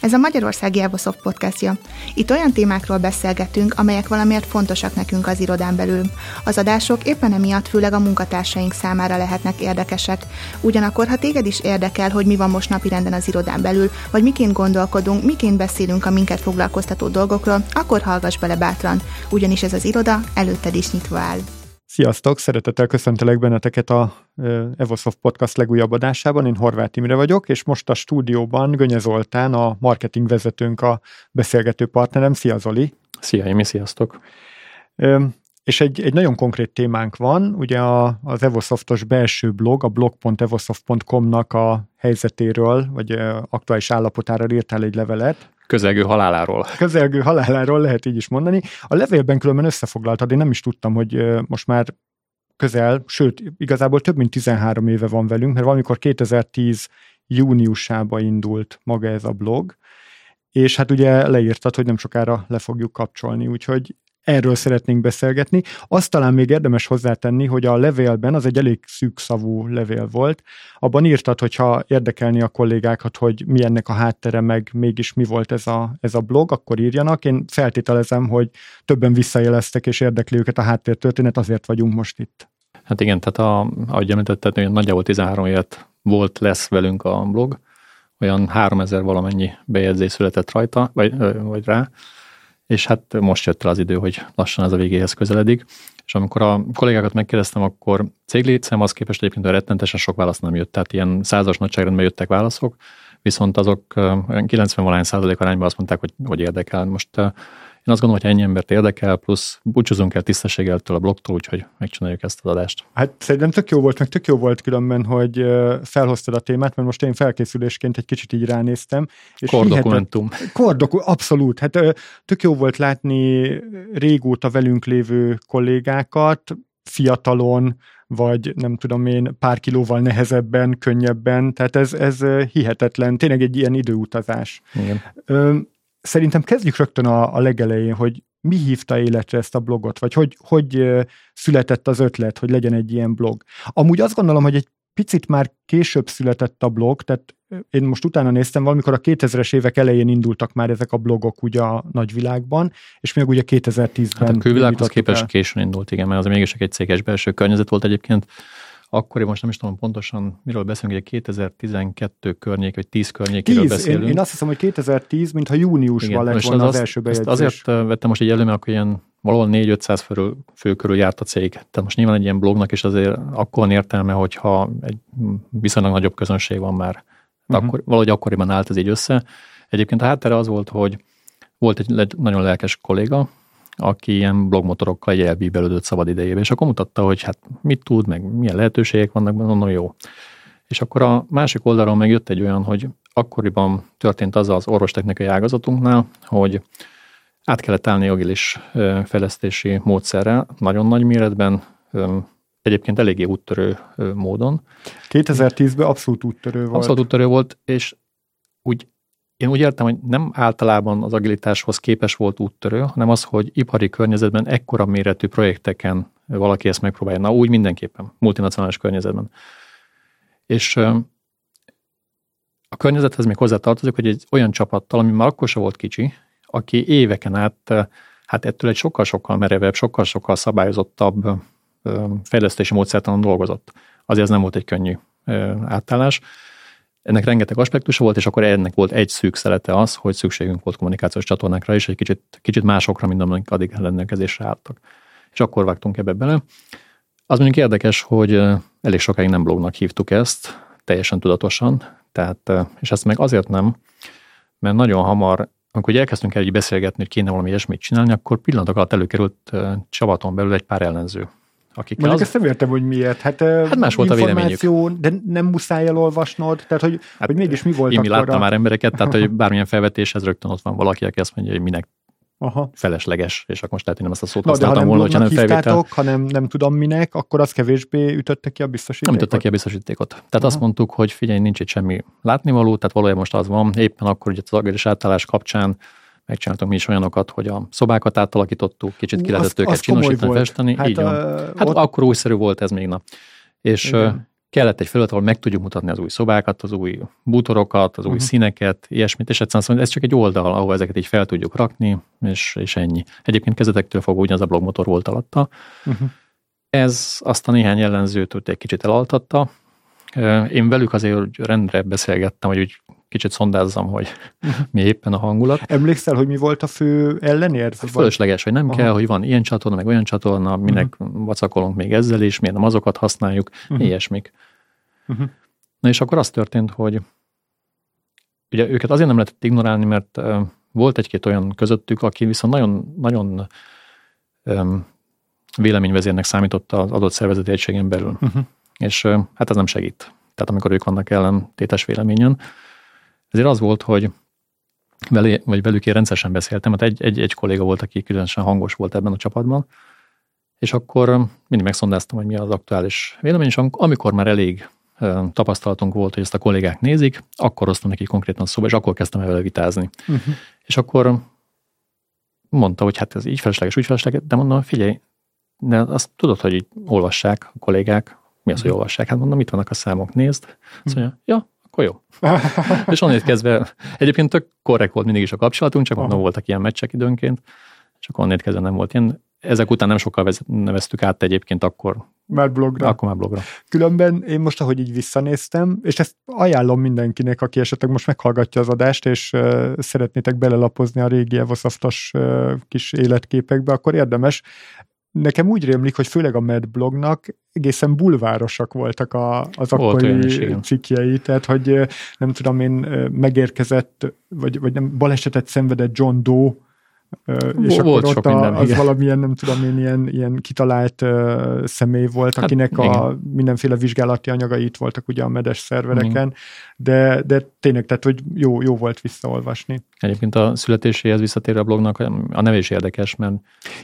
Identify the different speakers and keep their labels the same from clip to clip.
Speaker 1: Ez a Magyarországi Evosoft podcastja. Itt olyan témákról beszélgetünk, amelyek valamiért fontosak nekünk az irodán belül. Az adások éppen emiatt főleg a munkatársaink számára lehetnek érdekesek. Ugyanakkor, ha téged is érdekel, hogy mi van most napirenden az irodán belül, vagy miként gondolkodunk, miként beszélünk a minket foglalkoztató dolgokról, akkor hallgass bele bátran, ugyanis ez az iroda előtted is nyitva áll.
Speaker 2: Sziasztok! Szeretettel köszöntelek benneteket a Evosoft Podcast legújabb adásában. Én Horváth Imre vagyok, és most a stúdióban Gönye Zoltán, a marketing vezetőnk, a beszélgető partnerem. Szia Zoli!
Speaker 3: Szia Imi, sziasztok!
Speaker 2: És egy, egy nagyon konkrét témánk van, ugye a, az Evosoftos belső blog, a blog.evosoft.com-nak a helyzetéről, vagy aktuális állapotára írtál egy levelet.
Speaker 3: Közelgő haláláról.
Speaker 2: Közelgő haláláról lehet így is mondani. A levélben különben összefoglaltad, én nem is tudtam, hogy most már közel, sőt, igazából több mint 13 éve van velünk, mert valamikor 2010 júniusába indult maga ez a blog, és hát ugye leírtad, hogy nem sokára le fogjuk kapcsolni, úgyhogy erről szeretnénk beszélgetni. Azt talán még érdemes hozzátenni, hogy a levélben, az egy elég szűkszavú levél volt, abban írtad, hogyha érdekelni a kollégákat, hogy mi ennek a háttere, meg mégis mi volt ez a, ez a blog, akkor írjanak. Én feltételezem, hogy többen visszajeleztek és érdekli őket a háttértörténet, azért vagyunk most itt.
Speaker 3: Hát igen, tehát a, ahogy említetted, nagyjából 13 évet volt, lesz velünk a blog, olyan 3000 valamennyi bejegyzés született rajta, vagy, vagy rá, és hát most jött el az idő, hogy lassan ez a végéhez közeledik, és amikor a kollégákat megkérdeztem, akkor céglétszem az képest egyébként a rettentesen sok válasz nem jött, tehát ilyen százas nagyságrendben jöttek válaszok, viszont azok 90 valány százalék arányban azt mondták, hogy, hogy érdekel. Most én azt gondolom, hogy ennyi embert érdekel, plusz búcsúzunk el tisztességeltől a blogtól, úgyhogy megcsináljuk ezt az adást.
Speaker 2: Hát szerintem tök jó volt, meg tök jó volt különben, hogy felhoztad a témát, mert most én felkészülésként egy kicsit így ránéztem.
Speaker 3: És Kordokumentum.
Speaker 2: Kordoku, abszolút. Hát tök jó volt látni régóta velünk lévő kollégákat, fiatalon, vagy nem tudom én, pár kilóval nehezebben, könnyebben, tehát ez, ez hihetetlen, tényleg egy ilyen időutazás.
Speaker 3: Igen.
Speaker 2: Szerintem kezdjük rögtön a, a legelején, hogy mi hívta életre ezt a blogot, vagy hogy, hogy született az ötlet, hogy legyen egy ilyen blog. Amúgy azt gondolom, hogy egy picit már később született a blog, tehát én most utána néztem, valamikor a 2000-es évek elején indultak már ezek a blogok ugye a nagyvilágban, és még ugye 2010-ben. Hát
Speaker 3: a külvilághoz képest későn indult, igen, mert az mégis egy céges belső környezet volt egyébként akkor én most nem is tudom pontosan, miről beszélünk, ugye 2012 környék, vagy 10 környékéről 10, beszélünk.
Speaker 2: Én, én azt hiszem, hogy 2010, mintha júniusban Igen, lett volna az, az első bejegyzés.
Speaker 3: azért vettem most egy elő, mert akkor ilyen valahol 4-500 fő, fő körül járt a cég. Tehát most nyilván egy ilyen blognak is azért akkor van értelme, hogyha egy viszonylag nagyobb közönség van már. Uh-huh. Akkor, valahogy akkoriban állt ez így össze. Egyébként a háttere az volt, hogy volt egy nagyon lelkes kolléga, aki ilyen blogmotorokkal egy elbíbelődött szabad idejébe, és akkor mutatta, hogy hát mit tud, meg milyen lehetőségek vannak, mondom, jó. És akkor a másik oldalról meg jött egy olyan, hogy akkoriban történt az az orvostechnikai ágazatunknál, hogy át kellett állni agilis fejlesztési módszerrel, nagyon nagy méretben, egyébként eléggé úttörő módon.
Speaker 2: 2010-ben abszolút úttörő volt.
Speaker 3: Abszolút úttörő volt, és úgy én úgy értem, hogy nem általában az agilitáshoz képes volt úttörő, hanem az, hogy ipari környezetben ekkora méretű projekteken valaki ezt megpróbálja. Na úgy mindenképpen, multinacionális környezetben. És a környezethez még hozzá tartozik, hogy egy olyan csapattal, ami már akkor sem volt kicsi, aki éveken át, hát ettől egy sokkal-sokkal merevebb, sokkal-sokkal szabályozottabb fejlesztési módszertanon dolgozott. Azért ez nem volt egy könnyű átállás ennek rengeteg aspektusa volt, és akkor ennek volt egy szűk szelete az, hogy szükségünk volt kommunikációs csatornákra is, egy kicsit, kicsit másokra, mint amik addig rendelkezésre álltak. És akkor vágtunk ebbe bele. Az mondjuk érdekes, hogy elég sokáig nem blognak hívtuk ezt, teljesen tudatosan, tehát, és ezt meg azért nem, mert nagyon hamar, amikor elkezdtünk el így beszélgetni, hogy kéne valami ilyesmit csinálni, akkor pillanatok alatt előkerült csapaton belül egy pár ellenző
Speaker 2: akik Mondjuk az... ezt nem értem, hogy miért. Hát,
Speaker 3: hát más volt a véleményük.
Speaker 2: De nem muszáj elolvasnod, tehát hogy, hát, hogy mégis mi volt
Speaker 3: Én mi láttam a... már embereket, tehát hogy bármilyen felvetéshez rögtön ott van valaki, aki azt mondja, hogy minek Aha. felesleges, és akkor most lehet, hogy nem ezt a szót Na, használtam volna, hogyha nem felvétel.
Speaker 2: hanem nem tudom minek, akkor az kevésbé ütötte ki a biztosítékot?
Speaker 3: Nem ütötte ki a biztosítékot. Tehát Aha. azt mondtuk, hogy figyelj, nincs itt semmi látnivaló, tehát valójában most az van, éppen akkor ugye az agilis átállás kapcsán megcsináltunk mi is olyanokat, hogy a szobákat átalakítottuk, kicsit ki lehetett őket csinosítani, festeni. Hát, így van. Hát ott... akkor újszerű volt ez még na. És Igen. kellett egy felület, ahol meg tudjuk mutatni az új szobákat, az új bútorokat, az új uh-huh. színeket, ilyesmit, és egyszerűen szóval ez csak egy oldal, ahol ezeket így fel tudjuk rakni, és, és ennyi. Egyébként kezdetektől fogva ugyanaz a blogmotor volt alatta. Uh-huh. Ez azt a néhány ellenzőt egy kicsit elaltatta. Én velük azért rendre beszélgettem, hogy úgy kicsit szondázzam, hogy mi éppen a hangulat.
Speaker 2: Emlékszel, hogy mi volt a fő ellenérv?
Speaker 3: Fölösleges, hogy nem Aha. kell, hogy van ilyen csatorna, meg olyan csatorna, minek uh-huh. vacakolunk még ezzel is, miért nem azokat használjuk, uh-huh. ilyesmik. Uh-huh. Na és akkor az történt, hogy ugye őket azért nem lehetett ignorálni, mert uh, volt egy-két olyan közöttük, aki viszont nagyon, nagyon um, véleményvezérnek számított az adott szervezeti egységen belül. Uh-huh. És hát ez nem segít. Tehát amikor ők vannak ellentétes véleményen. Ezért az volt, hogy velé, vagy velük én rendszeresen beszéltem, hát egy, egy, egy kolléga volt, aki különösen hangos volt ebben a csapatban, és akkor mindig megszondáztam, hogy mi az aktuális vélemény, és amikor már elég tapasztalatunk volt, hogy ezt a kollégák nézik, akkor hoztam neki konkrétan szóba, és akkor kezdtem el vele vitázni. Uh-huh. És akkor mondta, hogy hát ez így felesleges, úgy felesleges, de mondom, figyelj, de azt tudod, hogy így olvassák a kollégák, mi az, hogy olvassák? Hát mondom, itt vannak a számok, nézd. Azt mondja, ja, akkor jó. és onnét kezdve, egyébként tök korrekt volt mindig is a kapcsolatunk, csak mondom, voltak ilyen meccsek időnként, és akkor onnét kezdve nem volt ilyen. Ezek után nem sokkal neveztük át egyébként akkor.
Speaker 2: Már blogra.
Speaker 3: Akkor már blogra.
Speaker 2: Különben én most, ahogy így visszanéztem, és ezt ajánlom mindenkinek, aki esetleg most meghallgatja az adást, és uh, szeretnétek belelapozni a régi Evosoftos uh, kis életképekbe, akkor érdemes nekem úgy rémlik, hogy főleg a Mad blognak egészen bulvárosak voltak a, az akkori cikkjei, tehát hogy nem tudom én, megérkezett, vagy, vagy nem, balesetet szenvedett John Doe, és volt akkor ott a, az igen. valamilyen, nem tudom én, ilyen, ilyen kitalált uh, személy volt, hát, akinek igen. a mindenféle vizsgálati anyagai itt voltak ugye a medes szervereken, de, de tényleg, tehát hogy jó, jó volt visszaolvasni.
Speaker 3: Egyébként a születéséhez visszatér a blognak, a neve is érdekes, mert...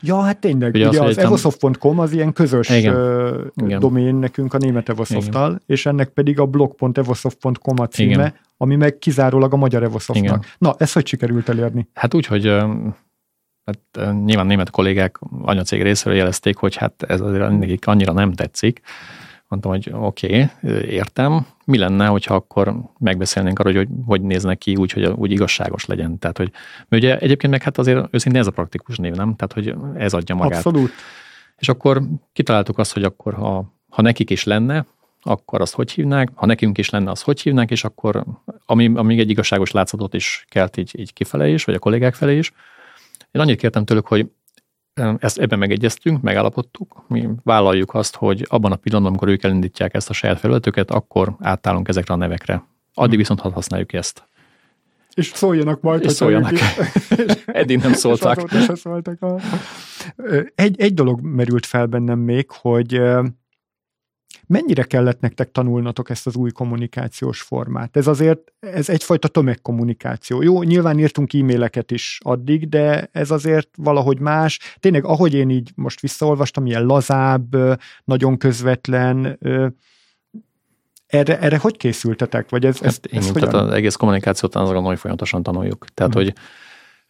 Speaker 2: Ja, hát tényleg, ugye, ugye az, az evosoft.com az ilyen közös igen. Uh, domén nekünk a német evosofttal, és ennek pedig a blog.evosoft.com a címe, igen. ami meg kizárólag a magyar evosoftnak. Na, ezt hogy sikerült elérni?
Speaker 3: Hát úgy, hogy hát nyilván német kollégák anyacég részéről jelezték, hogy hát ez azért nekik annyira nem tetszik. Mondtam, hogy oké, okay, értem. Mi lenne, hogyha akkor megbeszélnénk arról, hogy hogy néznek ki úgy, hogy úgy igazságos legyen. Tehát, hogy ugye egyébként meg hát azért őszintén ez a praktikus név, nem? Tehát, hogy ez adja magát.
Speaker 2: Abszolút.
Speaker 3: És akkor kitaláltuk azt, hogy akkor ha, ha nekik is lenne, akkor azt hogy hívnák, ha nekünk is lenne, az hogy hívnák, és akkor ami, amíg egy igazságos látszatot is kelt így, így kifele is, vagy a kollégák felé is, én annyit kértem tőlük, hogy ezt ebben megegyeztünk, megállapodtuk, mi vállaljuk azt, hogy abban a pillanatban, amikor ők elindítják ezt a saját felületüket, akkor átállunk ezekre a nevekre. Addig hm. viszont használjuk ezt.
Speaker 2: És szóljanak majd.
Speaker 3: És szóljanak. Eddig nem szóltak.
Speaker 2: szóltak. Egy, egy dolog merült fel bennem még, hogy Mennyire kellett nektek tanulnatok ezt az új kommunikációs formát? Ez azért, ez egyfajta tömegkommunikáció. Jó, nyilván írtunk e-maileket is addig, de ez azért valahogy más. Tényleg, ahogy én így most visszaolvastam, ilyen lazább, nagyon közvetlen, erre, erre hogy készültetek? Vagy ez, ez,
Speaker 3: ezt, ez, ez tehát az egész kommunikációt az hogy folyamatosan tanuljuk. Tehát, hmm. hogy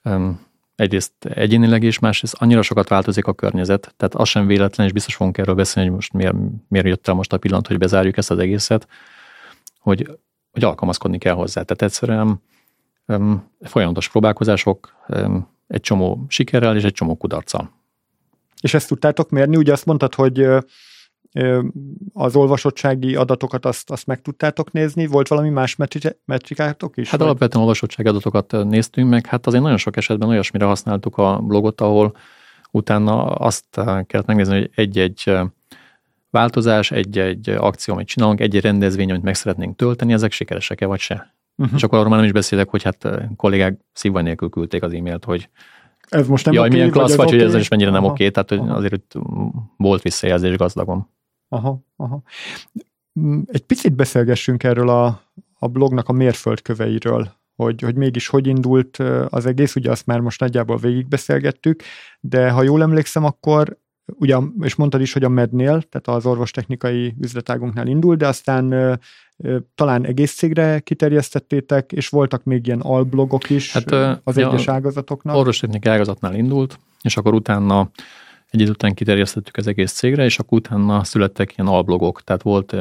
Speaker 3: um, egyrészt egyénileg is, másrészt annyira sokat változik a környezet, tehát az sem véletlen, és biztos fogunk erről beszélni, hogy most miért, miért jött el most a pillanat, hogy bezárjuk ezt az egészet, hogy, hogy alkalmazkodni kell hozzá. Tehát egyszerűen um, folyamatos próbálkozások, um, egy csomó sikerrel és egy csomó kudarccal.
Speaker 2: És ezt tudtátok mérni? Ugye azt mondtad, hogy az olvasottsági adatokat azt, azt meg tudtátok nézni? Volt valami más metrikátok is?
Speaker 3: Hát vagy? alapvetően olvasottsági adatokat néztünk meg, hát azért nagyon sok esetben olyasmire használtuk a blogot, ahol utána azt kellett megnézni, hogy egy-egy változás, egy-egy akció, amit csinálunk, egy-egy rendezvény, amit meg szeretnénk tölteni, ezek sikeresek-e vagy se. Uh-huh. És akkor arról már nem is beszélek, hogy hát kollégák szívva nélkül küldték az e-mailt, hogy
Speaker 2: ez most nem
Speaker 3: Jaj, okay, milyen klassz vagy, vagy hogy okay? ez is mennyire Aha. nem oké, tehát hogy azért itt volt visszajelzés gazdagom.
Speaker 2: Aha, aha. Mm, egy picit beszélgessünk erről a, a blognak a mérföldköveiről, hogy, hogy mégis hogy indult az egész, ugye azt már most nagyjából végigbeszélgettük, de ha jól emlékszem, akkor ugye, és mondtad is, hogy a mednél, tehát az orvostechnikai üzletágunknál indult, de aztán ö, ö, talán egész cégre kiterjesztettétek, és voltak még ilyen alblogok is hát, az ja, egyes ágazatoknak.
Speaker 3: Orvostechnikai ágazatnál indult, és akkor utána egy idő után kiterjesztettük az egész cégre, és akkor utána születtek ilyen alblogok, tehát volt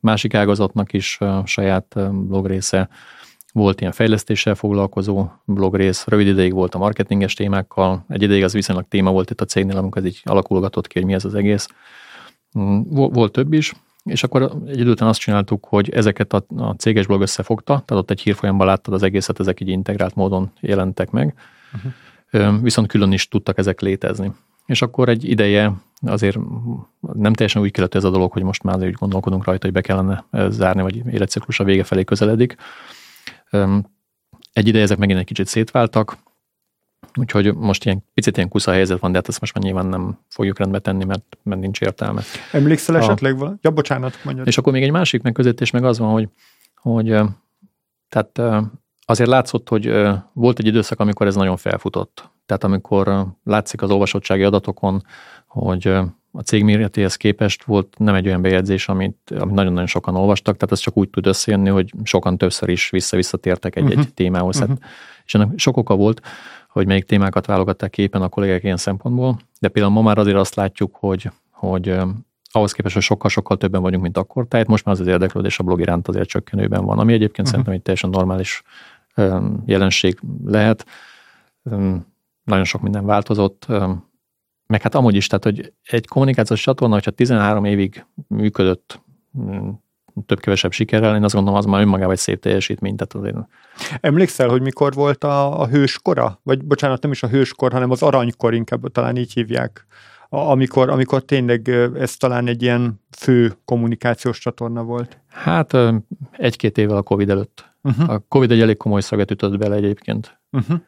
Speaker 3: másik ágazatnak is saját blog része, volt ilyen fejlesztéssel foglalkozó blogrész, rövid ideig volt a marketinges témákkal, egy ideig az viszonylag téma volt itt a cégnél, amikor ez így alakulgatott ki, hogy mi ez az egész. Mm, volt több is, és akkor egy idő után azt csináltuk, hogy ezeket a, a céges blog összefogta, tehát ott egy hírfolyamban láttad az egészet, ezek így integrált módon jelentek meg, uh-huh. viszont külön is tudtak ezek létezni. És akkor egy ideje azért nem teljesen úgy kellett ez a dolog, hogy most már úgy gondolkodunk rajta, hogy be kellene zárni, vagy életciklus a vége felé közeledik. Egy ideje ezek megint egy kicsit szétváltak, Úgyhogy most ilyen picit ilyen kusza helyzet van, de hát ezt most már nyilván nem fogjuk rendbe tenni, mert, mert nincs értelme.
Speaker 2: Emlékszel a... esetleg valami? Ja, bocsánat, mondjad.
Speaker 3: És akkor még egy másik megközelítés meg az van, hogy, hogy tehát azért látszott, hogy volt egy időszak, amikor ez nagyon felfutott. Tehát amikor látszik az olvasottsági adatokon, hogy a cég méretéhez képest volt nem egy olyan bejegyzés, amit, amit nagyon-nagyon sokan olvastak, tehát ez csak úgy tud összejönni, hogy sokan többször is vissza-visszatértek egy-egy uh-huh. témához. Uh-huh. Hát, és ennek sok oka volt, hogy melyik témákat válogatták képen a kollégák ilyen szempontból, de például ma már azért azt látjuk, hogy, hogy ahhoz képest, hogy sokkal-sokkal többen vagyunk, mint akkor, tehát most már az, az érdeklődés a blog iránt azért csökkenőben van, ami egyébként uh-huh. szerintem egy teljesen normális jelenség lehet. Nagyon sok minden változott, meg hát amúgy is, tehát, hogy egy kommunikációs csatorna, hogyha 13 évig működött több-kevesebb sikerrel, én azt gondolom, az már önmagában egy szép teljesítmény. Tehát azért...
Speaker 2: Emlékszel, hogy mikor volt a, a hőskora? Vagy bocsánat, nem is a hőskor, hanem az aranykor, inkább talán így hívják. A, amikor, amikor tényleg ez talán egy ilyen fő kommunikációs csatorna volt.
Speaker 3: Hát egy-két évvel a Covid előtt. Uh-huh. A Covid egy elég komoly szaget ütött bele egyébként. Uh-huh.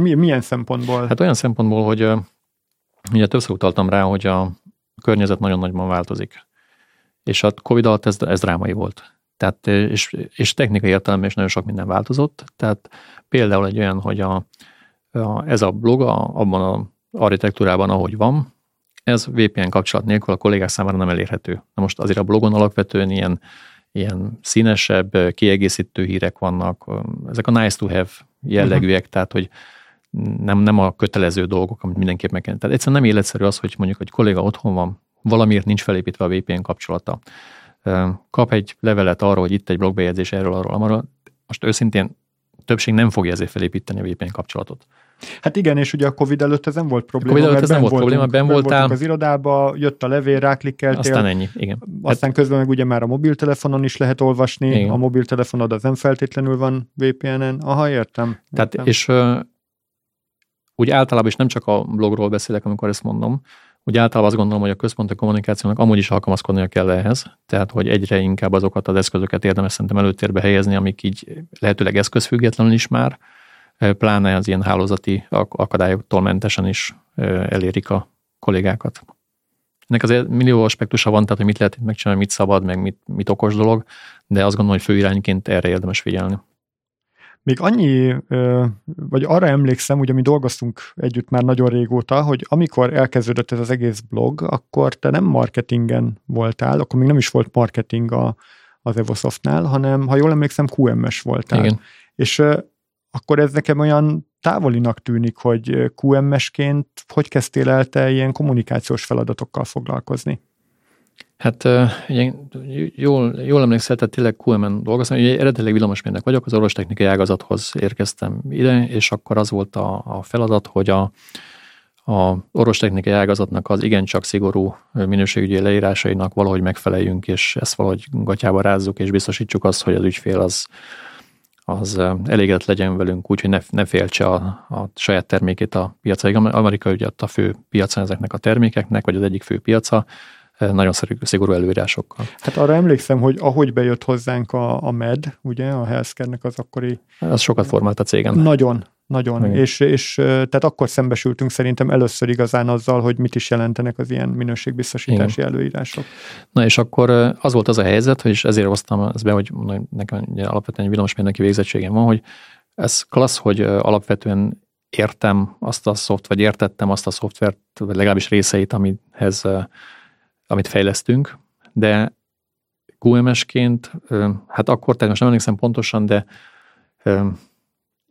Speaker 2: Mi, milyen szempontból?
Speaker 3: Hát olyan szempontból, hogy ugye többször utaltam rá, hogy a környezet nagyon nagyban változik. És a Covid alatt ez, ez drámai volt. Tehát, és, és technikai értelemben is nagyon sok minden változott. Tehát például egy olyan, hogy a, a, ez a blog a, abban a architektúrában, ahogy van, ez VPN kapcsolat nélkül a kollégák számára nem elérhető. Na most azért a blogon alapvetően ilyen, ilyen színesebb, kiegészítő hírek vannak, ezek a nice to have jellegűek, uh-huh. tehát hogy nem, nem a kötelező dolgok, amit mindenképp meg kell. Tehát egyszerűen nem életszerű az, hogy mondjuk egy kolléga otthon van, valamiért nincs felépítve a VPN kapcsolata. Kap egy levelet arról, hogy itt egy blogbejegyzés erről, arról, arról. Most őszintén többség nem fogja ezért felépíteni a VPN kapcsolatot.
Speaker 2: Hát igen, és ugye a Covid előtt ez nem volt probléma.
Speaker 3: A Covid előtt ez nem volt voltunk, probléma, ben voltál.
Speaker 2: az irodába, jött a levél, ráklikkeltél.
Speaker 3: Aztán ennyi, igen.
Speaker 2: Aztán hát, közben meg ugye már a mobiltelefonon is lehet olvasni, igen. a mobiltelefonod az nem feltétlenül van VPN-en. Aha, értem. értem.
Speaker 3: Tehát, és úgy általában is nem csak a blogról beszélek, amikor ezt mondom, úgy általában azt gondolom, hogy a központi kommunikációnak amúgy is alkalmazkodnia kell ehhez, tehát hogy egyre inkább azokat az eszközöket érdemes szerintem előtérbe helyezni, amik így lehetőleg eszközfüggetlenül is már, pláne az ilyen hálózati akadályoktól mentesen is elérik a kollégákat. Ennek azért millió aspektusa van, tehát hogy mit lehet megcsinálni, mit szabad, meg mit, mit okos dolog, de azt gondolom, hogy főirányként erre érdemes figyelni.
Speaker 2: Még annyi, vagy arra emlékszem, ugye mi dolgoztunk együtt már nagyon régóta, hogy amikor elkezdődött ez az egész blog, akkor te nem marketingen voltál, akkor még nem is volt marketing a, az Evosoftnál, hanem, ha jól emlékszem, QMS voltál. Igen. És akkor ez nekem olyan távolinak tűnik, hogy QMS-ként hogy kezdtél el te ilyen kommunikációs feladatokkal foglalkozni?
Speaker 3: Hát ilyen, jól, jól emlékszel, tehát tényleg QM-en dolgoztam, ugye eredetileg villamosmérnök vagyok, az orvostechnikai ágazathoz érkeztem ide, és akkor az volt a, a feladat, hogy a, a orvostechnikai ágazatnak az igencsak szigorú minőségügyi leírásainak valahogy megfeleljünk, és ezt valahogy gatyába rázzuk, és biztosítsuk azt, hogy az ügyfél az, az elégedett legyen velünk, úgyhogy ne, ne féltse a, a saját termékét a piacra. Amerika ugye a fő piaca ezeknek a termékeknek, vagy az egyik fő piaca, nagyon szigorú előírásokkal.
Speaker 2: Hát arra emlékszem, hogy ahogy bejött hozzánk a, a MED, ugye, a Healthcare-nek az akkori...
Speaker 3: Az sokat formált a cégen.
Speaker 2: Nagyon, nagyon. És, és tehát akkor szembesültünk szerintem először igazán azzal, hogy mit is jelentenek az ilyen minőségbiztosítási Igen. előírások.
Speaker 3: Na és akkor az volt az a helyzet, hogy ezért hoztam ezt be, hogy nekem alapvetően egy villamosmérnöki végzettségem van, hogy ez klassz, hogy alapvetően értem azt a szoftvert, vagy értettem azt a szoftvert, vagy legalábbis részeit, amihez amit fejlesztünk, de QMS-ként, hát akkor, tehát most nem emlékszem pontosan, de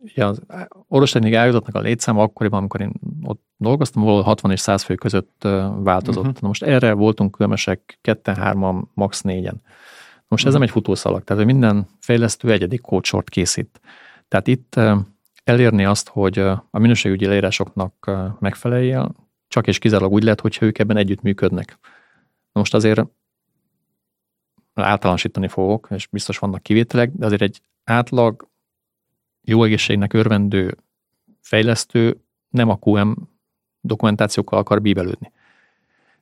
Speaker 3: ugye az orvostechnikai ágazatnak a létszáma akkoriban, amikor én ott dolgoztam, valahol 60 és 100 fő között változott. Uh-huh. Na most erre voltunk különbesek ketten, hárman, max. négyen. Most uh-huh. ez nem egy futószalag, tehát minden fejlesztő egyedik kódsort készít. Tehát itt elérni azt, hogy a minőségügyi leírásoknak megfeleljél, csak és kizárólag úgy lehet, hogyha ők ebben együtt működnek. Most azért általánosítani fogok, és biztos vannak kivételek, de azért egy átlag jó egészségnek örvendő fejlesztő nem a QM dokumentációkkal akar bíbelődni.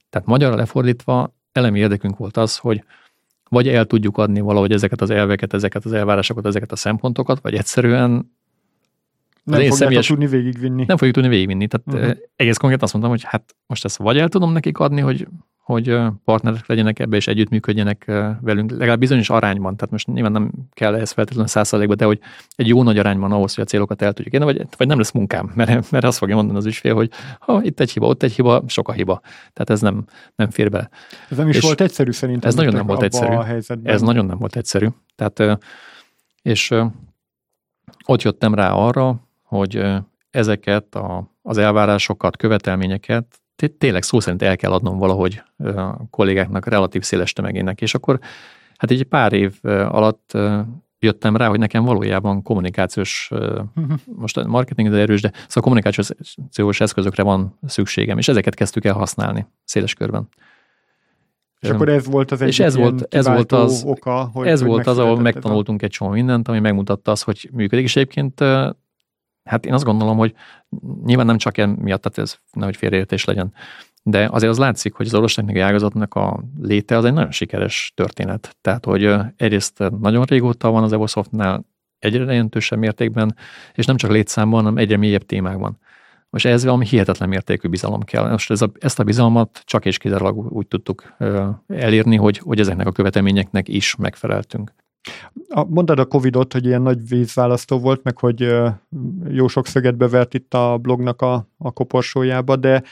Speaker 3: Tehát magyarra lefordítva elemi érdekünk volt az, hogy vagy el tudjuk adni valahogy ezeket az elveket, ezeket az elvárásokat, ezeket a szempontokat, vagy egyszerűen
Speaker 2: nem fogják személyes... tudni végigvinni.
Speaker 3: Nem fogjuk tudni végigvinni. Tehát uh-huh. egész konkrétan azt mondtam, hogy hát most ezt vagy el tudom nekik adni, hogy hogy partnerek legyenek ebbe, és együttműködjenek velünk, legalább bizonyos arányban. Tehát most nyilván nem kell ehhez feltétlenül százszerzalékba, de hogy egy jó nagy arányban ahhoz, hogy a célokat el tudjuk érni, vagy, vagy nem lesz munkám, mert, mert azt fogja mondani az ügyfél, hogy ha itt egy hiba, ott egy hiba, sok a hiba. Tehát ez nem, nem fér be.
Speaker 2: Ez nem is és volt egyszerű szerintem.
Speaker 3: Ez nagyon nem volt egyszerű. A helyzetben. Ez nagyon nem volt egyszerű. Tehát, és ott jöttem rá arra, hogy ezeket a, az elvárásokat, követelményeket tényleg szó szerint el kell adnom valahogy a kollégáknak relatív széles tömegének, és akkor hát egy pár év alatt jöttem rá, hogy nekem valójában kommunikációs, uh-huh. most a marketing az erős, de szóval kommunikációs eszközökre van szükségem, és ezeket kezdtük el használni széles körben.
Speaker 2: És akkor ez volt az egyik
Speaker 3: ez volt, ez volt az,
Speaker 2: oka, hogy
Speaker 3: Ez hogy volt az, ahol megtanultunk egy csomó mindent, ami megmutatta azt, hogy működik, és egyébként hát én azt gondolom, hogy nyilván nem csak miatt, tehát ez nehogy félreértés legyen, de azért az látszik, hogy az orvostechnikai ágazatnak a léte az egy nagyon sikeres történet. Tehát, hogy egyrészt nagyon régóta van az Evosoftnál egyre jelentősebb mértékben, és nem csak létszámban, hanem egyre mélyebb témákban. Most ez valami hihetetlen mértékű bizalom kell. Most ez a, ezt a bizalmat csak és kizárólag úgy tudtuk elérni, hogy, hogy ezeknek a követelményeknek is megfeleltünk.
Speaker 2: A, mondtad a Covid-ot, hogy ilyen nagy vízválasztó volt, meg hogy jó sok szöget bevert itt a blognak a, a koporsójába, de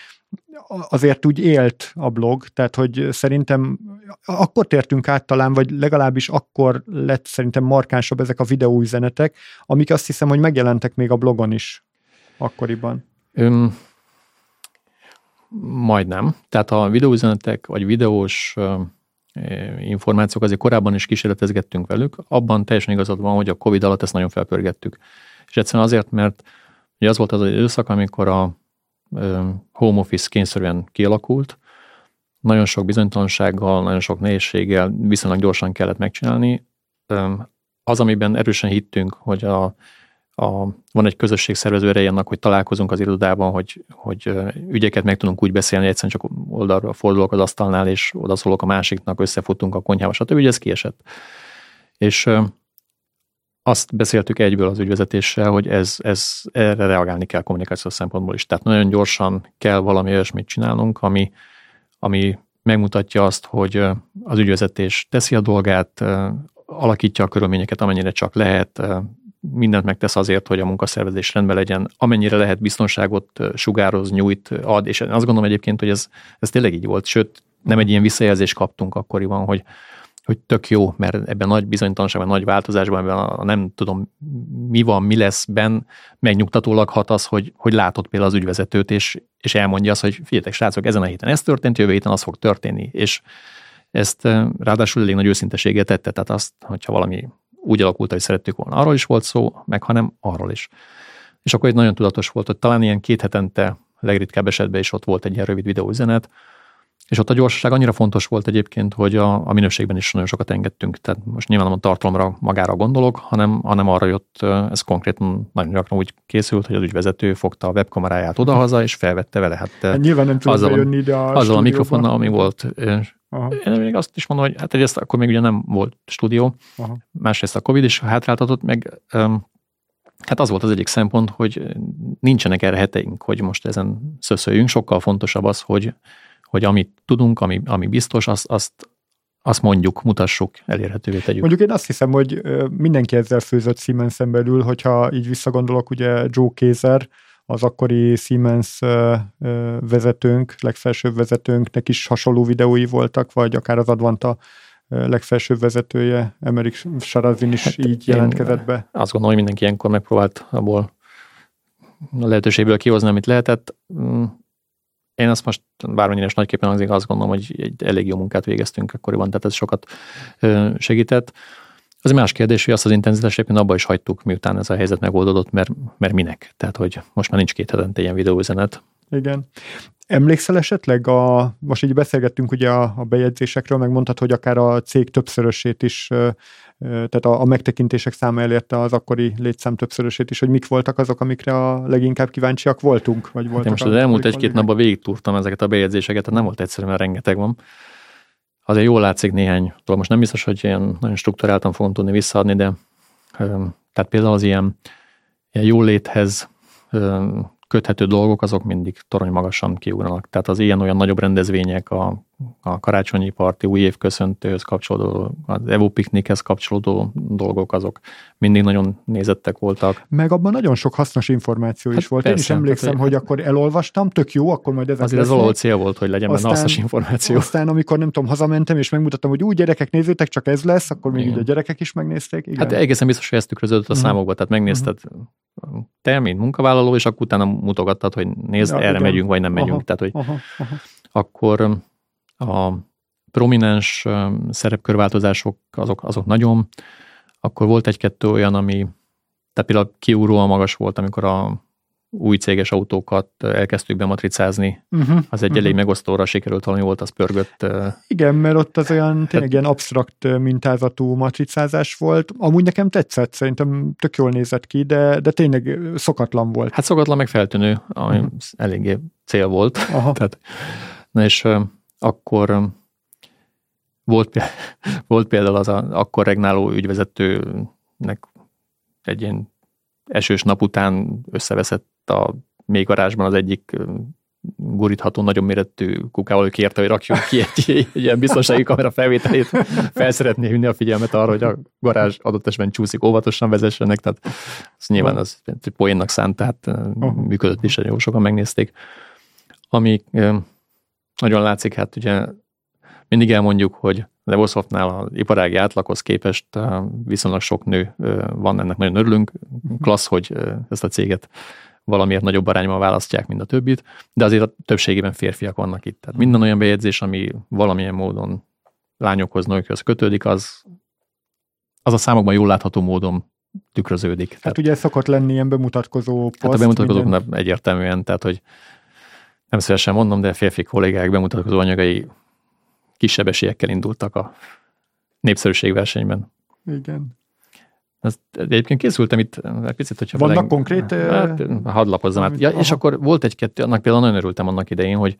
Speaker 2: azért úgy élt a blog, tehát hogy szerintem akkor tértünk át talán, vagy legalábbis akkor lett szerintem markánsabb ezek a videóüzenetek, amik azt hiszem, hogy megjelentek még a blogon is akkoriban. Öm,
Speaker 3: majdnem. Tehát a videóüzenetek, vagy videós információk, azért korábban is kísérletezgettünk velük, abban teljesen igazad van, hogy a Covid alatt ezt nagyon felpörgettük. És egyszerűen azért, mert ugye az volt az, időszak, amikor a home office kényszerűen kialakult, nagyon sok bizonytalansággal, nagyon sok nehézséggel viszonylag gyorsan kellett megcsinálni. Az, amiben erősen hittünk, hogy a a, van egy közösség szervező ereje annak, hogy találkozunk az irodában, hogy, hogy ügyeket meg tudunk úgy beszélni, egyszerűen csak oldalra fordulok az asztalnál, és odaszólok a másiknak, összefutunk a konyhába, stb. Ugye ez kiesett. És azt beszéltük egyből az ügyvezetéssel, hogy ez, ez erre reagálni kell kommunikációs szempontból is. Tehát nagyon gyorsan kell valami olyasmit csinálnunk, ami, ami megmutatja azt, hogy az ügyvezetés teszi a dolgát, alakítja a körülményeket, amennyire csak lehet, mindent megtesz azért, hogy a munkaszervezés rendben legyen, amennyire lehet biztonságot sugároz, nyújt, ad, és azt gondolom egyébként, hogy ez, ez tényleg így volt, sőt, nem egy ilyen visszajelzést kaptunk akkoriban, hogy, hogy tök jó, mert ebben nagy bizonytalanságban, nagy változásban, ebben a, nem tudom, mi van, mi lesz ben, megnyugtatólag hat az, hogy, hogy látod például az ügyvezetőt, és, és elmondja azt, hogy figyeljetek, srácok, ezen a héten ez történt, jövő héten az fog történni, és ezt ráadásul elég nagy őszinteséggel tette, tehát azt, hogyha valami úgy alakult, hogy szerettük volna. Arról is volt szó, meg hanem arról is. És akkor egy nagyon tudatos volt, hogy talán ilyen két hetente legritkább esetben is ott volt egy ilyen rövid videóüzenet, és ott a gyorsaság annyira fontos volt egyébként, hogy a, a minőségben is nagyon sokat engedtünk. Tehát most nyilván nem a tartalomra magára gondolok, hanem, hanem arra jött, ez konkrétan nagyon gyakran úgy készült, hogy az ügyvezető fogta a webkameráját odahaza, és felvette vele. Hát,
Speaker 2: hát nyilván nem tudott jönni ide a
Speaker 3: Azzal a mikrofonnal, ami volt, Aha. Én még azt is mondom, hogy hát egyrészt akkor még ugye nem volt stúdió, Aha. másrészt a Covid is hátráltatott, meg um, hát az volt az egyik szempont, hogy nincsenek erre heteink, hogy most ezen szöszöljünk, sokkal fontosabb az, hogy, hogy amit tudunk, ami, ami biztos, azt, azt, azt mondjuk, mutassuk, elérhetővé tegyük.
Speaker 2: Mondjuk én azt hiszem, hogy mindenki ezzel főzött Siemens-en belül, hogyha így visszagondolok, ugye Joe Kézer, az akkori Siemens vezetőnk, legfelsőbb vezetőnknek is hasonló videói voltak, vagy akár az Advanta legfelsőbb vezetője, Emerik Sarazin is hát így jelentkezett be.
Speaker 3: Azt gondolom, hogy mindenki ilyenkor megpróbált abból a lehetőségből kihozni, amit lehetett. Mm, én azt most bármennyire is nagyképpen hangzik, azt gondolom, hogy egy elég jó munkát végeztünk akkoriban, tehát ez sokat segített. Az más kérdés, hogy azt az intenzitást éppen abba is hagytuk, miután ez a helyzet megoldódott, mert, mert minek? Tehát, hogy most már nincs két hetente ilyen videóüzenet.
Speaker 2: Igen. Emlékszel esetleg, a, most így beszélgettünk ugye a, a bejegyzésekről, megmondtad, hogy akár a cég többszörösét is, tehát a, a megtekintések száma elérte az akkori létszám többszörösét is, hogy mik voltak azok, amikre a leginkább kíváncsiak voltunk? Vagy voltak
Speaker 3: hát most az elmúlt egy-két napban végig túrtam ezeket a bejegyzéseket, tehát nem volt egyszerű, mert rengeteg van. Azért jól látszik néhány, most nem biztos, hogy ilyen nagyon struktúráltan fogom tudni visszaadni, de tehát például az ilyen, ilyen jóléthez köthető dolgok, azok mindig torony magasan kiugranak. Tehát az ilyen-olyan nagyobb rendezvények, a, a karácsonyi parti, új év köszöntőhöz kapcsolódó, az Evo piknikhez kapcsolódó dolgok, azok mindig nagyon nézettek voltak.
Speaker 2: Meg abban nagyon sok hasznos információ hát is volt. Persze, Én is emlékszem, tehát, hogy akkor elolvastam, tök jó, akkor majd ezek
Speaker 3: Azért az az cél volt, hogy legyen aztán, benne hasznos információ.
Speaker 2: Aztán, amikor nem tudom, hazamentem, és megmutattam, hogy úgy gyerekek nézzétek, csak ez lesz, akkor még így a gyerekek is megnézték.
Speaker 3: Igen. Hát egészen biztos, hogy ezt tükröződött a uh-huh. számokba, tehát megnézted uh-huh. te, mint munkavállaló, és akkor utána mutogattad, hogy nézd, ja, erre igen. megyünk, vagy nem megyünk. Aha, tehát, hogy aha, aha. akkor a prominens szerepkörváltozások azok, azok nagyon, akkor volt egy-kettő olyan, ami, tehát például kiugróan magas volt, amikor a új céges autókat elkezdtük bematricázni, uh-huh, az egy uh-huh. elég megosztóra sikerült valami volt, az pörgött.
Speaker 2: Igen, mert ott az olyan tényleg ilyen absztrakt mintázatú matricázás volt. Amúgy nekem tetszett, szerintem tök jól nézett ki, de, de tényleg szokatlan volt.
Speaker 3: Hát szokatlan, meg feltűnő, ami uh-huh. eléggé cél volt. Aha. Tehát, na és akkor volt, volt például az a, akkor regnáló ügyvezetőnek egy ilyen esős nap után összeveszett a mélygarázsban az egyik gurítható, nagyon méretű kukával, hogy kérte, hogy rakjon ki egy, egy, ilyen biztonsági kamera felvételét, fel szeretné hívni a figyelmet arra, hogy a garázs adott esetben csúszik, óvatosan vezessenek, tehát az nyilván az poénnak szánt, tehát működött is, jó sokan megnézték. Ami nagyon látszik, hát ugye mindig elmondjuk, hogy Levosoftnál az iparági átlaghoz képest viszonylag sok nő van, ennek nagyon örülünk. Klassz, hogy ezt a céget valamiért nagyobb arányban választják, mint a többit, de azért a többségében férfiak vannak itt. Tehát minden olyan bejegyzés, ami valamilyen módon lányokhoz, nőkhöz kötődik, az, az a számokban jól látható módon tükröződik.
Speaker 2: Hát tehát, ugye szokott lenni ilyen bemutatkozó poszt.
Speaker 3: Hát a bemutatkozók minden... egyértelműen, tehát hogy nem szívesen mondom, de férfi kollégák bemutatkozó anyagai kisebb esélyekkel indultak a népszerűségversenyben.
Speaker 2: Igen.
Speaker 3: Ezt, egyébként készültem itt egy picit, hogyha
Speaker 2: Vannak velem, konkrét... Hát,
Speaker 3: hadd lapozzam át. Ja, és akkor volt egy-kettő, annak például nagyon örültem annak idején, hogy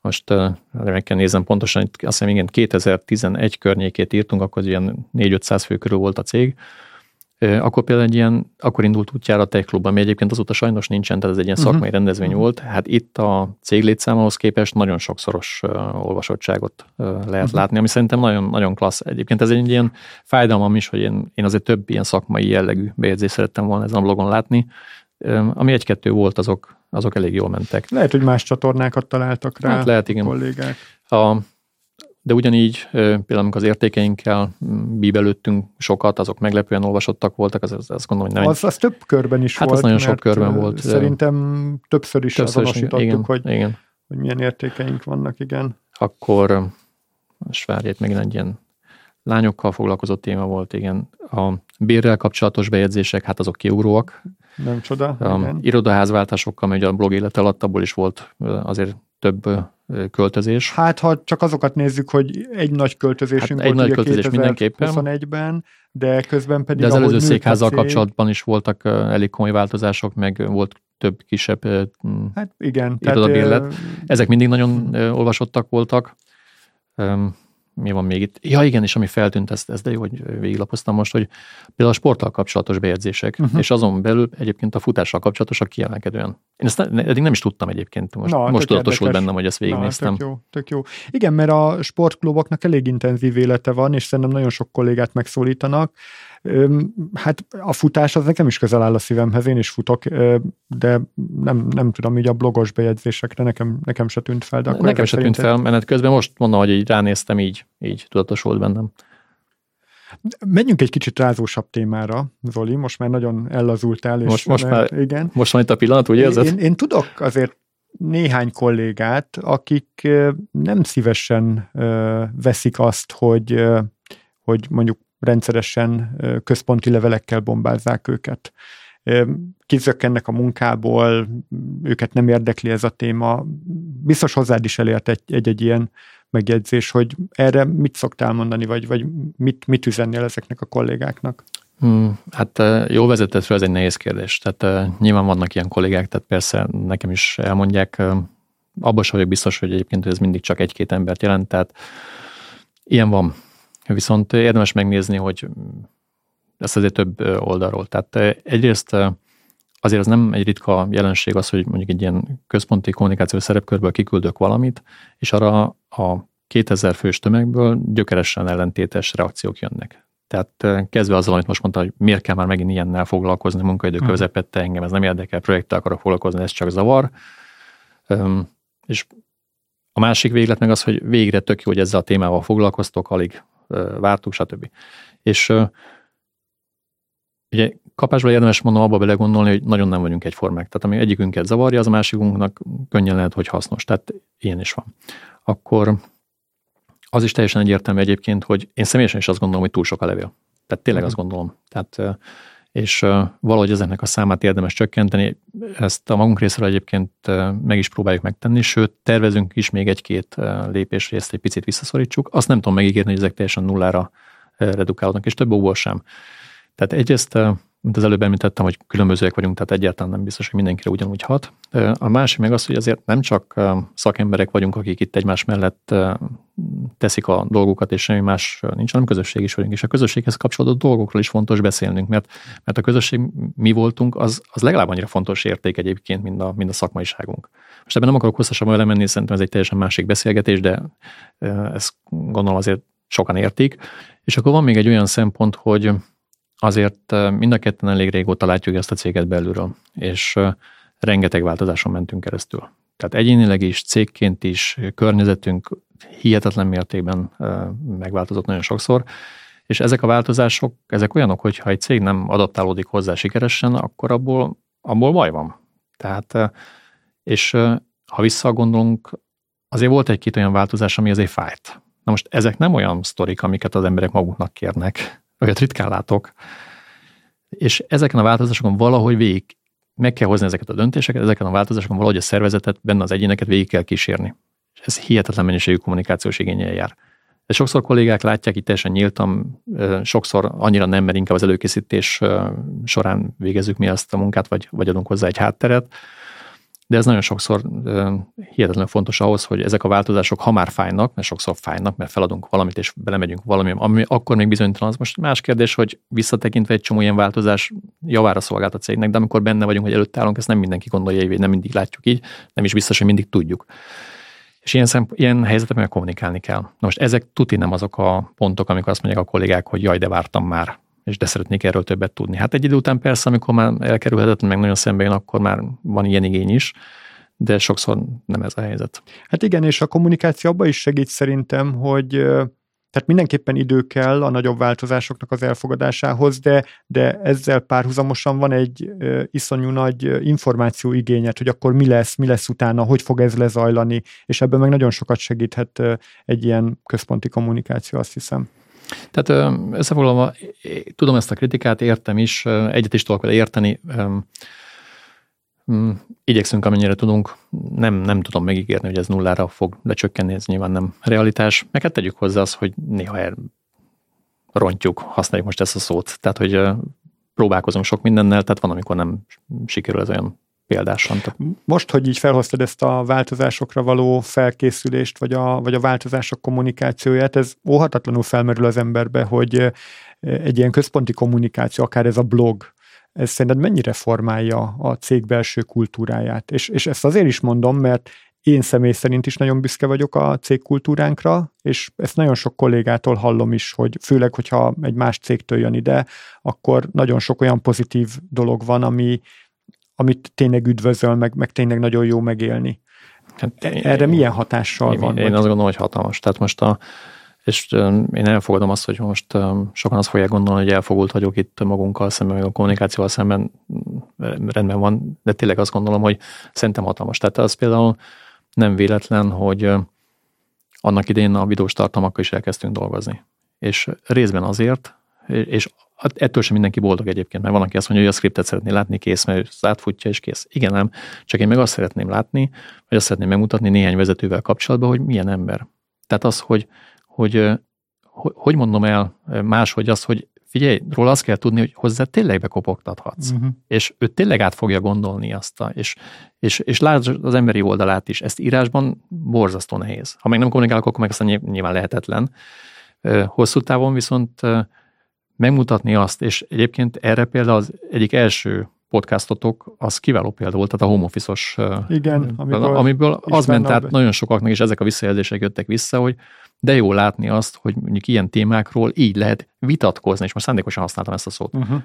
Speaker 3: most meg kell nézem pontosan, azt hiszem igen, 2011 környékét írtunk, akkor ilyen 4-500 fő körül volt a cég, akkor például egy ilyen, akkor indult útjára a Tech Club, ami egyébként azóta sajnos nincsen, tehát ez egy ilyen uh-huh. szakmai rendezvény uh-huh. volt. Hát itt a cég létszámához képest nagyon sokszoros uh, olvasottságot uh, lehet uh-huh. látni, ami szerintem nagyon, nagyon klassz. Egyébként ez egy ilyen fájdalmam is, hogy én, én azért több ilyen szakmai jellegű bejegyzést szerettem volna ezen a blogon látni. Um, ami egy-kettő volt, azok, azok elég jól mentek.
Speaker 2: Lehet, hogy más csatornákat találtak rá hát lehet, igen. kollégák.
Speaker 3: A, de ugyanígy például amikor az értékeinkkel bíbelődtünk sokat, azok meglepően olvasottak voltak, az, az azt gondolom, hogy
Speaker 2: nem... Az, az több körben is
Speaker 3: hát
Speaker 2: volt.
Speaker 3: Hát az nagyon sok körben volt.
Speaker 2: Szerintem többször is többször azonosítottuk, igen, hogy, igen. hogy milyen értékeink vannak, igen.
Speaker 3: Akkor, most várj, megint egy ilyen lányokkal foglalkozott téma volt, igen. A bérrel kapcsolatos bejegyzések, hát azok kiugróak.
Speaker 2: Nem csoda.
Speaker 3: A irodaházváltásokkal, mert a blog élet alatt abból is volt azért több költözés.
Speaker 2: Hát, ha csak azokat nézzük, hogy egy nagy költözésünk hát
Speaker 3: egy volt nagy költözés mindenképpen.
Speaker 2: 21-ben, de közben pedig...
Speaker 3: De az előző székházzal kapcsolatban is voltak elég komoly változások, meg volt több kisebb
Speaker 2: hát igen,
Speaker 3: irodabérlet. Ezek mindig nagyon olvasottak voltak mi van még itt? Ja igen, és ami feltűnt, ez, ez de jó, hogy végiglapoztam most, hogy például a sporttal kapcsolatos bejegyzések, uh-huh. és azon belül egyébként a futással kapcsolatosak kiemelkedően. Én ezt ne, eddig nem is tudtam egyébként, most, Na, most tudatosult bennem, hogy ezt végignéztem.
Speaker 2: Na, tök jó, tök jó. Igen, mert a sportkluboknak elég intenzív élete van, és szerintem nagyon sok kollégát megszólítanak, Hát a futás az nekem is közel áll a szívemhez, én is futok, de nem, nem tudom, így a blogos bejegyzésekre nekem, nekem se tűnt fel. De
Speaker 3: akkor nekem se tűnt fel, menet közben most mondom, hogy így ránéztem, így, így tudatosult bennem.
Speaker 2: Menjünk egy kicsit rázósabb témára, Zoli, most már nagyon ellazultál. És
Speaker 3: most, most már, igen. most van itt a pillanat, úgy érzed?
Speaker 2: Én, én tudok azért néhány kollégát, akik nem szívesen veszik azt, hogy, hogy mondjuk rendszeresen központi levelekkel bombázzák őket. Kizökkennek a munkából, őket nem érdekli ez a téma. Biztos hozzád is elért egy-egy ilyen megjegyzés, hogy erre mit szoktál mondani, vagy, vagy mit, mit üzennél ezeknek a kollégáknak?
Speaker 3: Hmm, hát jó vezetett ez egy nehéz kérdés. Tehát nyilván vannak ilyen kollégák, tehát persze nekem is elmondják, abban sem vagyok biztos, hogy egyébként ez mindig csak egy-két embert jelent, tehát ilyen van. Viszont érdemes megnézni, hogy ezt azért több oldalról. Tehát egyrészt azért az nem egy ritka jelenség az, hogy mondjuk egy ilyen központi kommunikációs szerepkörből kiküldök valamit, és arra a 2000 fős tömegből gyökeresen ellentétes reakciók jönnek. Tehát kezdve azzal, amit most mondta, hogy miért kell már megint ilyennel foglalkozni, munkaidő hmm. közepette, engem ez nem érdekel, projekttel akarok foglalkozni, ez csak zavar. És a másik véglet meg az, hogy végre tök jó, hogy ezzel a témával foglalkoztok, alig vártuk, stb. És ugye kapásból érdemes mondom abba belegondolni, hogy nagyon nem vagyunk egyformák. Tehát ami egyikünket zavarja, az a másikunknak könnyen lehet, hogy hasznos. Tehát ilyen is van. Akkor az is teljesen egyértelmű egyébként, hogy én személyesen is azt gondolom, hogy túl sok a levél. Tehát tényleg azt gondolom. Tehát, és valahogy ezeknek a számát érdemes csökkenteni. Ezt a magunk részéről egyébként meg is próbáljuk megtenni, sőt, tervezünk is még egy-két lépésre, ezt egy picit visszaszorítsuk. Azt nem tudom megígérni, hogy ezek teljesen nullára redukálódnak, és több óvó sem. Tehát egyrészt mint az előbb említettem, hogy különbözőek vagyunk, tehát egyáltalán nem biztos, hogy mindenkire ugyanúgy hat. A másik meg az, hogy azért nem csak szakemberek vagyunk, akik itt egymás mellett teszik a dolgokat, és semmi más nincs, hanem közösség is vagyunk. És a közösséghez kapcsolódó dolgokról is fontos beszélnünk, mert, mert a közösség mi voltunk, az, az legalább annyira fontos érték egyébként, mint a, mint a szakmaiságunk. Most ebben nem akarok hosszasabban menni, szerintem ez egy teljesen másik beszélgetés, de ezt gondolom azért sokan értik. És akkor van még egy olyan szempont, hogy azért mind a ketten elég régóta látjuk ezt a céget belülről, és rengeteg változáson mentünk keresztül. Tehát egyénileg is, cégként is, környezetünk hihetetlen mértékben megváltozott nagyon sokszor, és ezek a változások, ezek olyanok, hogy ha egy cég nem adaptálódik hozzá sikeresen, akkor abból, abból baj van. Tehát, és ha visszagondolunk, azért volt egy-két olyan változás, ami azért fájt. Na most ezek nem olyan sztorik, amiket az emberek maguknak kérnek, olyat ritkán látok, és ezeken a változásokon valahogy végig meg kell hozni ezeket a döntéseket, ezeken a változásokon valahogy a szervezetet, benne az egyéneket végig kell kísérni. És ez hihetetlen mennyiségű kommunikációs igényel jár. De sokszor kollégák látják, itt teljesen nyíltam, sokszor annyira nem, mert inkább az előkészítés során végezzük mi azt a munkát, vagy, vagy adunk hozzá egy hátteret, de ez nagyon sokszor hihetetlenül fontos ahhoz, hogy ezek a változások, ha már fájnak, mert sokszor fájnak, mert feladunk valamit, és belemegyünk valami, ami akkor még bizonytalan, az most más kérdés, hogy visszatekintve egy csomó ilyen változás javára szolgált a cégnek, de amikor benne vagyunk, hogy előtt állunk, ezt nem mindenki gondolja, hogy nem mindig látjuk így, nem is biztos, hogy mindig tudjuk. És ilyen, szemp- ilyen helyzetekben kommunikálni kell. Na most ezek tuti nem azok a pontok, amikor azt mondják a kollégák, hogy jaj, de vártam már és de szeretnék erről többet tudni. Hát egy idő után persze, amikor már elkerülhetetlen, meg nagyon szembe jön, akkor már van ilyen igény is, de sokszor nem ez a helyzet.
Speaker 2: Hát igen, és a kommunikáció abban is segít szerintem, hogy tehát mindenképpen idő kell a nagyobb változásoknak az elfogadásához, de, de ezzel párhuzamosan van egy iszonyú nagy információ igényet, hogy akkor mi lesz, mi lesz utána, hogy fog ez lezajlani, és ebben meg nagyon sokat segíthet egy ilyen központi kommunikáció, azt hiszem.
Speaker 3: Tehát összefoglalva, tudom ezt a kritikát, értem is, egyet is tudok vele érteni, igyekszünk amennyire tudunk, nem, nem tudom megígérni, hogy ez nullára fog lecsökkenni, ez nyilván nem realitás. Meg hát tegyük hozzá az, hogy néha el rontjuk, használjuk most ezt a szót. Tehát, hogy próbálkozunk sok mindennel, tehát van, amikor nem sikerül ez olyan példásan.
Speaker 2: Most, hogy így felhoztad ezt a változásokra való felkészülést, vagy a, vagy a változások kommunikációját, ez óhatatlanul felmerül az emberbe, hogy egy ilyen központi kommunikáció, akár ez a blog, ez szerinted mennyire formálja a cég belső kultúráját? És, és ezt azért is mondom, mert én személy szerint is nagyon büszke vagyok a cégkultúránkra, és ezt nagyon sok kollégától hallom is, hogy főleg, hogyha egy más cégtől jön ide, akkor nagyon sok olyan pozitív dolog van, ami, amit tényleg üdvözöl, meg, meg tényleg nagyon jó megélni. Hát, Erre milyen hatással
Speaker 3: én,
Speaker 2: van?
Speaker 3: Én, én azt gondolom, hogy hatalmas. Tehát most a, és én elfogadom azt, hogy most sokan azt fogják gondolni, hogy elfogult vagyok itt magunkkal szemben, meg a kommunikációval szemben rendben van, de tényleg azt gondolom, hogy szerintem hatalmas. Tehát az például nem véletlen, hogy annak idején a videós tartalmakkal is elkezdtünk dolgozni. És részben azért, és ettől sem mindenki boldog egyébként, mert van, aki azt mondja, hogy a skriptet szeretné látni, kész, mert az átfutja és kész. Igen, nem, csak én meg azt szeretném látni, vagy azt szeretném megmutatni néhány vezetővel kapcsolatban, hogy milyen ember. Tehát az, hogy, hogy hogy mondom el máshogy az, hogy figyelj, róla azt kell tudni, hogy hozzá tényleg bekopogtathatsz. Uh-huh. És ő tényleg át fogja gondolni azt, a, és, és, és lásd az emberi oldalát is. Ezt írásban borzasztó nehéz. Ha meg nem kommunikálok, akkor meg aztán nyilván lehetetlen. Hosszú távon viszont megmutatni azt, és egyébként erre például az egyik első podcastotok, az kiváló példa volt, tehát a home office-os,
Speaker 2: Igen,
Speaker 3: amiből, amiből az ment, tehát nagyon sokaknak is ezek a visszajelzések jöttek vissza, hogy de jó látni azt, hogy mondjuk ilyen témákról így lehet vitatkozni, és most szándékosan használtam ezt a szót. Uh-huh.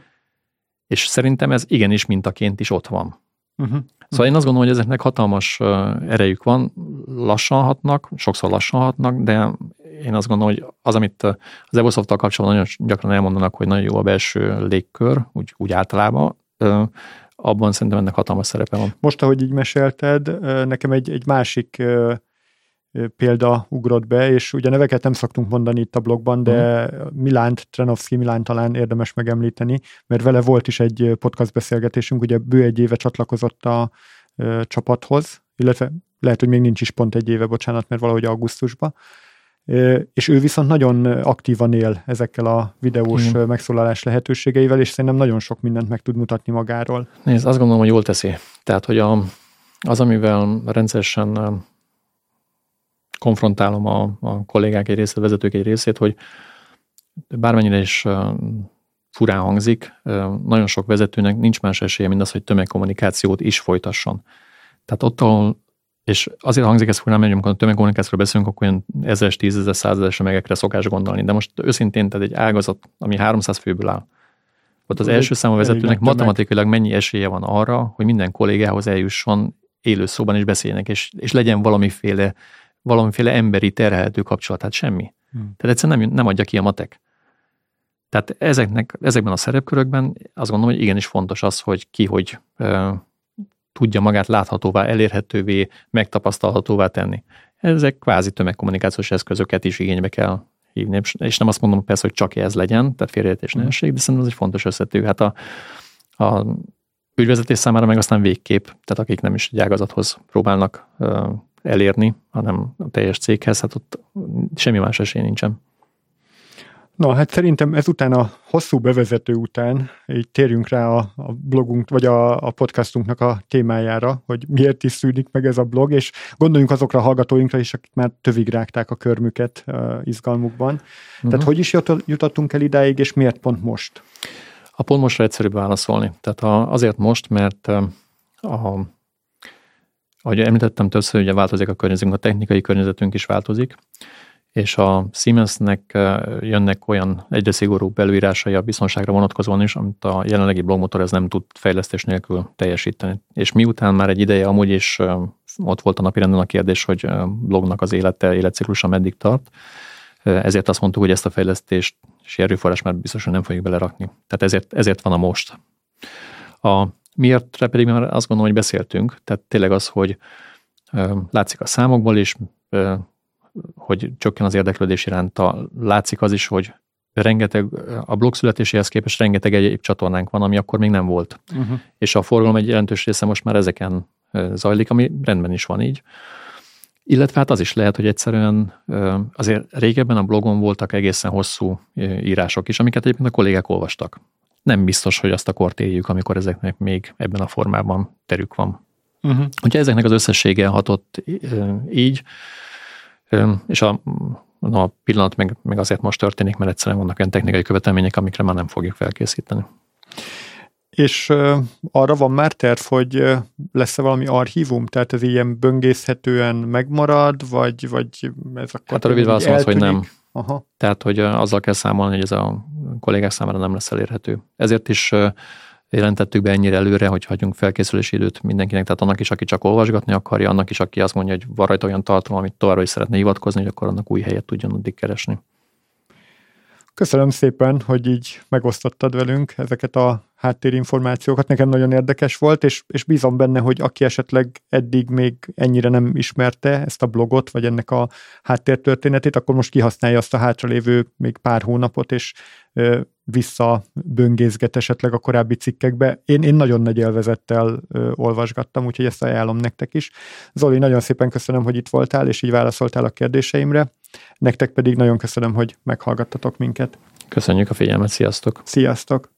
Speaker 3: És szerintem ez igenis mintaként is ott van. Uh-huh. Szóval én azt gondolom, hogy ezeknek hatalmas erejük van, lassan hatnak, sokszor lassan hatnak, de én azt gondolom, hogy az, amit az Evosoft-tal kapcsolatban nagyon gyakran elmondanak, hogy nagyon jó a belső légkör, úgy, úgy általában, abban szerintem ennek hatalmas szerepe van.
Speaker 2: Most, ahogy így mesélted, nekem egy, egy másik példa ugrott be, és ugye neveket nem szoktunk mondani itt a blogban, de uh-huh. Milánt, Trenovszki Milán talán érdemes megemlíteni, mert vele volt is egy podcast beszélgetésünk, ugye bő egy éve csatlakozott a ö, csapathoz, illetve lehet, hogy még nincs is pont egy éve, bocsánat, mert valahogy augusztusban, és ő viszont nagyon aktívan él ezekkel a videós Igen. megszólalás lehetőségeivel, és szerintem nagyon sok mindent meg tud mutatni magáról.
Speaker 3: Nézd, azt gondolom, hogy jól teszi. Tehát, hogy a, az, amivel rendszeresen konfrontálom a, a kollégák egy részét, a vezetők egy részét, hogy bármennyire is furán hangzik, nagyon sok vezetőnek nincs más esélye, mint az, hogy tömegkommunikációt is folytasson. Tehát ott, ahol és azért hangzik ez furán, mert amikor a tömegkommunikációról beszélünk, akkor olyan ezeres, tízezer, százezer megekre szokás gondolni. De most őszintén, tehát egy ágazat, ami 300 főből áll, ott az első számú vezetőnek matematikailag mennyi esélye van arra, hogy minden kollégához eljusson élő szóban is beszéljenek, és, és legyen valamiféle, valamiféle emberi terhelhető kapcsolat, tehát semmi. Hmm. Tehát egyszerűen nem, nem adja ki a matek. Tehát ezeknek, ezekben a szerepkörökben azt gondolom, hogy igenis fontos az, hogy ki hogy tudja magát láthatóvá, elérhetővé, megtapasztalhatóvá tenni. Ezek kvázi tömegkommunikációs eszközöket is igénybe kell hívni, és nem azt mondom persze, hogy csak ez legyen, tehát félreértés ne essék, de szerintem ez egy fontos összetű. Hát a, a ügyvezetés számára meg aztán végkép, tehát akik nem is egy ágazathoz próbálnak elérni, hanem a teljes céghez, hát ott semmi más esély nincsen.
Speaker 2: Na, hát szerintem ezután a hosszú bevezető után így térjünk rá a, a blogunk, vagy a, a podcastunknak a témájára, hogy miért is szűnik meg ez a blog, és gondoljunk azokra a hallgatóinkra is, akik már tövig rágták a körmüket uh, izgalmukban. Uh-huh. Tehát hogy is jut, jutottunk el idáig, és miért pont most?
Speaker 3: A pont mostra egyszerűbb válaszolni. Tehát a, azért most, mert a ahogy említettem többször, ugye változik a környezetünk, a technikai környezetünk is változik, és a Siemensnek jönnek olyan egyre szigorúbb előírásai a biztonságra vonatkozóan is, amit a jelenlegi blogmotor ez nem tud fejlesztés nélkül teljesíteni. És miután már egy ideje amúgy is ott volt a napirenden a kérdés, hogy blognak az élete, életciklusa meddig tart, ezért azt mondtuk, hogy ezt a fejlesztést és erőforrás már biztosan nem fogjuk belerakni. Tehát ezért, ezért van a most. A miért pedig már azt gondolom, hogy beszéltünk, tehát tényleg az, hogy látszik a számokból is, hogy csökken az érdeklődés iránta. Látszik az is, hogy rengeteg, a blog születéséhez képest rengeteg egyéb csatornánk van, ami akkor még nem volt. Uh-huh. És a forgalom egy jelentős része most már ezeken zajlik, ami rendben is van így. Illetve hát az is lehet, hogy egyszerűen azért régebben a blogon voltak egészen hosszú írások is, amiket egyébként a kollégák olvastak. Nem biztos, hogy azt a kort éljük, amikor ezeknek még ebben a formában terük van. Uh-huh. Hogyha ezeknek az összessége hatott így, és a, a pillanat meg, meg azért most történik, mert egyszerűen vannak olyan technikai követelmények, amikre már nem fogjuk felkészíteni.
Speaker 2: És arra van már terv, hogy lesz-e valami archívum? Tehát ez ilyen böngészhetően megmarad, vagy, vagy ez akkor...
Speaker 3: Hát a rövid válasz az, hogy nem. Aha. Tehát, hogy azzal kell számolni, hogy ez a kollégák számára nem lesz elérhető. Ezért is jelentettük be ennyire előre, hogy hagyjunk felkészülési időt mindenkinek, tehát annak is, aki csak olvasgatni akarja, annak is, aki azt mondja, hogy van rajta olyan tartalom, amit továbbra is szeretne hivatkozni, hogy akkor annak új helyet tudjon addig keresni.
Speaker 2: Köszönöm szépen, hogy így megosztottad velünk ezeket a háttérinformációkat. Nekem nagyon érdekes volt, és, és bízom benne, hogy aki esetleg eddig még ennyire nem ismerte ezt a blogot, vagy ennek a háttértörténetét, akkor most kihasználja azt a hátralévő még pár hónapot, és visszaböngészget esetleg a korábbi cikkekbe. Én, én nagyon nagy élvezettel ö, olvasgattam, úgyhogy ezt ajánlom nektek is. Zoli, nagyon szépen köszönöm, hogy itt voltál, és így válaszoltál a kérdéseimre. Nektek pedig nagyon köszönöm, hogy meghallgattatok minket.
Speaker 3: Köszönjük a figyelmet, sziasztok!
Speaker 2: Sziasztok!